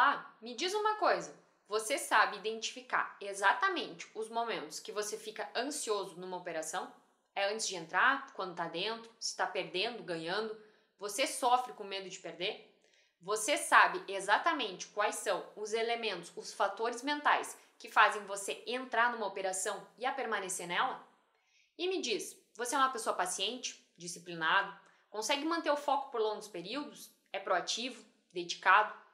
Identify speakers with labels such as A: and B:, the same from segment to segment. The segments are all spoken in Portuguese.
A: Olá, me diz uma coisa. Você sabe identificar exatamente os momentos que você fica ansioso numa operação? É antes de entrar, quando está dentro, se está perdendo, ganhando? Você sofre com medo de perder? Você sabe exatamente quais são os elementos, os fatores mentais que fazem você entrar numa operação e a permanecer nela? E me diz, você é uma pessoa paciente, disciplinado, consegue manter o foco por longos períodos? É proativo, dedicado?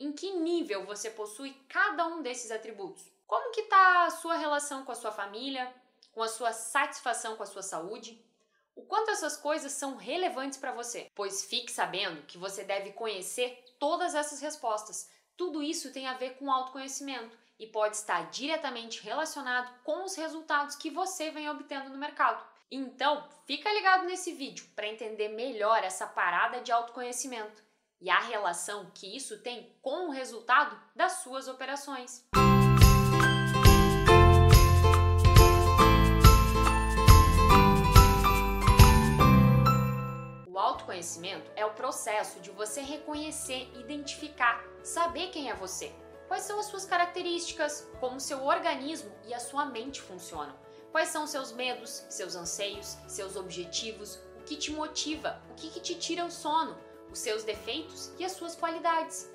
A: Em que nível você possui cada um desses atributos? Como que está a sua relação com a sua família, com a sua satisfação com a sua saúde? O quanto essas coisas são relevantes para você? Pois fique sabendo que você deve conhecer todas essas respostas. Tudo isso tem a ver com autoconhecimento e pode estar diretamente relacionado com os resultados que você vem obtendo no mercado. Então, fica ligado nesse vídeo para entender melhor essa parada de autoconhecimento e a relação que isso tem com o resultado das suas operações. O autoconhecimento é o processo de você reconhecer, identificar, saber quem é você. Quais são as suas características, como seu organismo e a sua mente funcionam. Quais são seus medos, seus anseios, seus objetivos, o que te motiva, o que, que te tira o sono, os seus defeitos e as suas qualidades.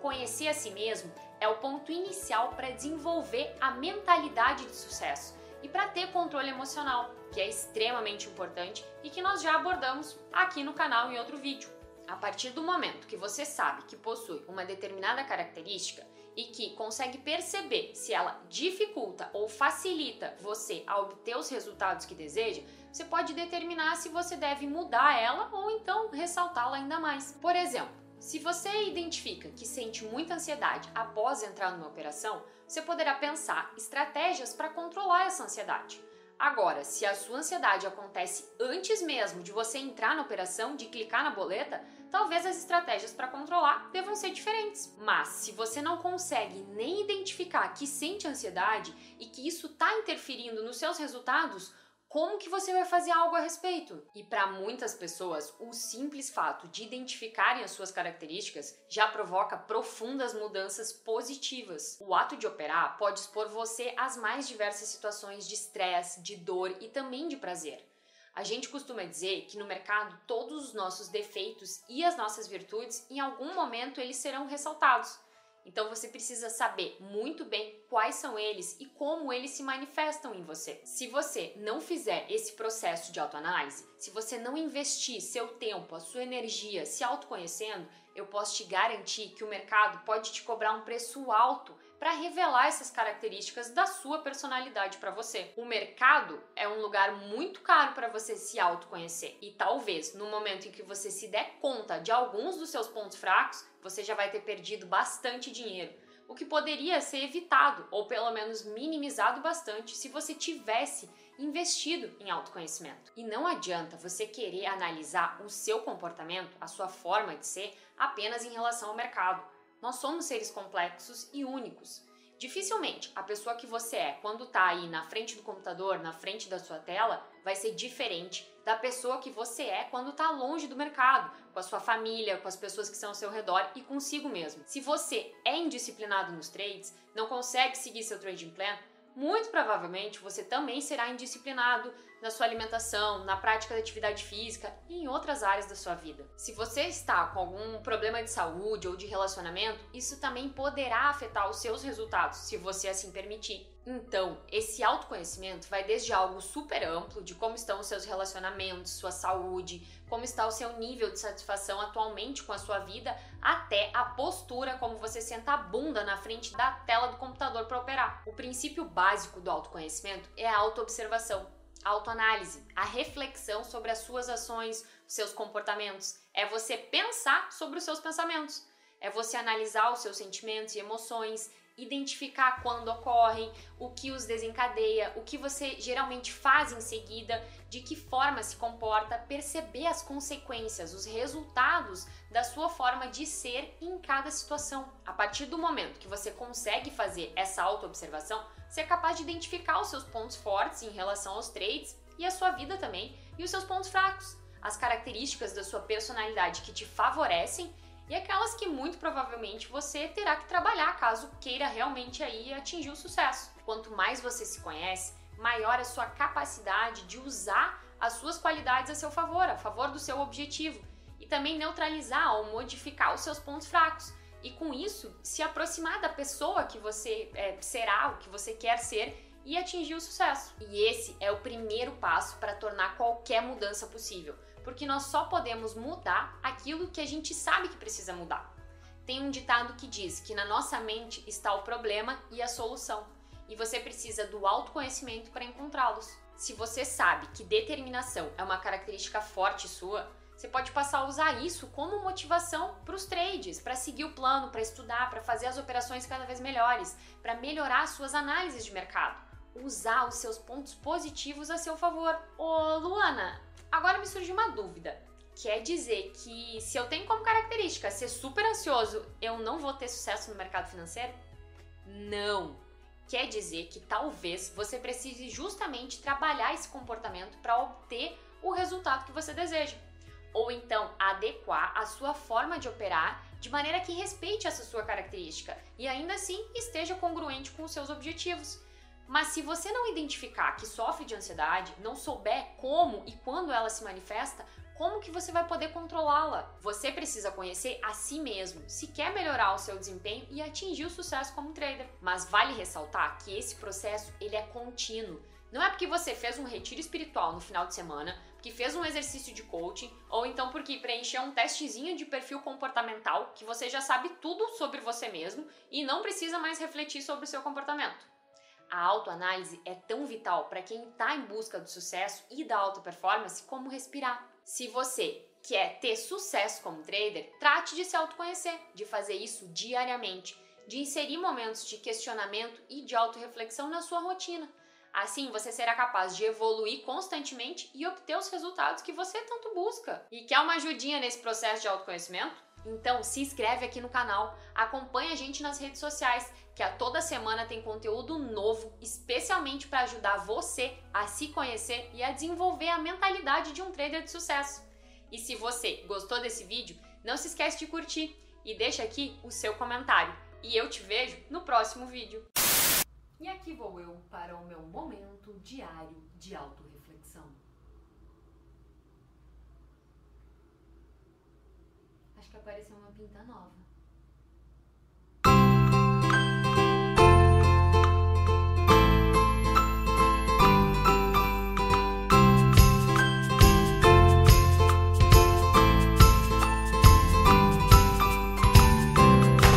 A: Conhecer a si mesmo é o ponto inicial para desenvolver a mentalidade de sucesso e para ter controle emocional, que é extremamente importante e que nós já abordamos aqui no canal em outro vídeo. A partir do momento que você sabe que possui uma determinada característica e que consegue perceber se ela dificulta ou facilita você a obter os resultados que deseja, você pode determinar se você deve mudar ela ou então ressaltá-la ainda mais. Por exemplo, se você identifica que sente muita ansiedade após entrar numa operação, você poderá pensar estratégias para controlar essa ansiedade. Agora, se a sua ansiedade acontece antes mesmo de você entrar na operação, de clicar na boleta, talvez as estratégias para controlar devam ser diferentes. Mas se você não consegue nem identificar que sente ansiedade e que isso está interferindo nos seus resultados, como que você vai fazer algo a respeito? E para muitas pessoas, o simples fato de identificarem as suas características já provoca profundas mudanças positivas. O ato de operar pode expor você às mais diversas situações de estresse, de dor e também de prazer. A gente costuma dizer que no mercado todos os nossos defeitos e as nossas virtudes, em algum momento, eles serão ressaltados. Então você precisa saber muito bem quais são eles e como eles se manifestam em você. Se você não fizer esse processo de autoanálise, se você não investir seu tempo, a sua energia se autoconhecendo, eu posso te garantir que o mercado pode te cobrar um preço alto para revelar essas características da sua personalidade para você. O mercado é um lugar muito caro para você se autoconhecer e talvez no momento em que você se der conta de alguns dos seus pontos fracos, você já vai ter perdido bastante dinheiro. O que poderia ser evitado ou pelo menos minimizado bastante se você tivesse investido em autoconhecimento. E não adianta você querer analisar o seu comportamento, a sua forma de ser, apenas em relação ao mercado nós somos seres complexos e únicos. Dificilmente a pessoa que você é quando está aí na frente do computador, na frente da sua tela, vai ser diferente da pessoa que você é quando está longe do mercado, com a sua família, com as pessoas que estão ao seu redor e consigo mesmo. Se você é indisciplinado nos trades, não consegue seguir seu trading plan, muito provavelmente você também será indisciplinado na sua alimentação, na prática da atividade física e em outras áreas da sua vida. Se você está com algum problema de saúde ou de relacionamento, isso também poderá afetar os seus resultados, se você assim permitir. Então, esse autoconhecimento vai desde algo super amplo de como estão os seus relacionamentos, sua saúde, como está o seu nível de satisfação atualmente com a sua vida, até a postura como você senta a bunda na frente da tela do computador para operar. O princípio básico do autoconhecimento é a autoobservação. Autoanálise, a reflexão sobre as suas ações, seus comportamentos. É você pensar sobre os seus pensamentos. É você analisar os seus sentimentos e emoções, identificar quando ocorrem, o que os desencadeia, o que você geralmente faz em seguida, de que forma se comporta, perceber as consequências, os resultados da sua forma de ser em cada situação. A partir do momento que você consegue fazer essa autoobservação, você é capaz de identificar os seus pontos fortes em relação aos trades e a sua vida também, e os seus pontos fracos, as características da sua personalidade que te favorecem e aquelas que muito provavelmente você terá que trabalhar caso queira realmente aí atingir o sucesso. Quanto mais você se conhece, maior a sua capacidade de usar as suas qualidades a seu favor, a favor do seu objetivo, e também neutralizar ou modificar os seus pontos fracos. E com isso, se aproximar da pessoa que você é, será, o que você quer ser e atingir o sucesso. E esse é o primeiro passo para tornar qualquer mudança possível, porque nós só podemos mudar aquilo que a gente sabe que precisa mudar. Tem um ditado que diz que na nossa mente está o problema e a solução, e você precisa do autoconhecimento para encontrá-los. Se você sabe que determinação é uma característica forte sua, você pode passar a usar isso como motivação para os trades, para seguir o plano, para estudar, para fazer as operações cada vez melhores, para melhorar as suas análises de mercado. Usar os seus pontos positivos a seu favor. Ô Luana, agora me surgiu uma dúvida. Quer dizer que se eu tenho como característica ser super ansioso, eu não vou ter sucesso no mercado financeiro? Não! Quer dizer que talvez você precise justamente trabalhar esse comportamento para obter o resultado que você deseja ou então adequar a sua forma de operar de maneira que respeite essa sua característica e ainda assim esteja congruente com os seus objetivos. Mas se você não identificar que sofre de ansiedade, não souber como e quando ela se manifesta, como que você vai poder controlá-la? Você precisa conhecer a si mesmo, se quer melhorar o seu desempenho e atingir o sucesso como trader. Mas vale ressaltar que esse processo ele é contínuo. Não é porque você fez um retiro espiritual no final de semana, que fez um exercício de coaching, ou então porque preencheu um testezinho de perfil comportamental, que você já sabe tudo sobre você mesmo e não precisa mais refletir sobre o seu comportamento. A autoanálise é tão vital para quem está em busca do sucesso e da alta performance como respirar. Se você quer ter sucesso como trader, trate de se autoconhecer, de fazer isso diariamente, de inserir momentos de questionamento e de autorreflexão na sua rotina Assim, você será capaz de evoluir constantemente e obter os resultados que você tanto busca. E quer uma ajudinha nesse processo de autoconhecimento? Então, se inscreve aqui no canal, acompanha a gente nas redes sociais, que a toda semana tem conteúdo novo, especialmente para ajudar você a se conhecer e a desenvolver a mentalidade de um trader de sucesso. E se você gostou desse vídeo, não se esquece de curtir e deixa aqui o seu comentário. E eu te vejo no próximo vídeo. E aqui vou eu para o meu momento diário de autorreflexão. Que apareceu uma pinta nova.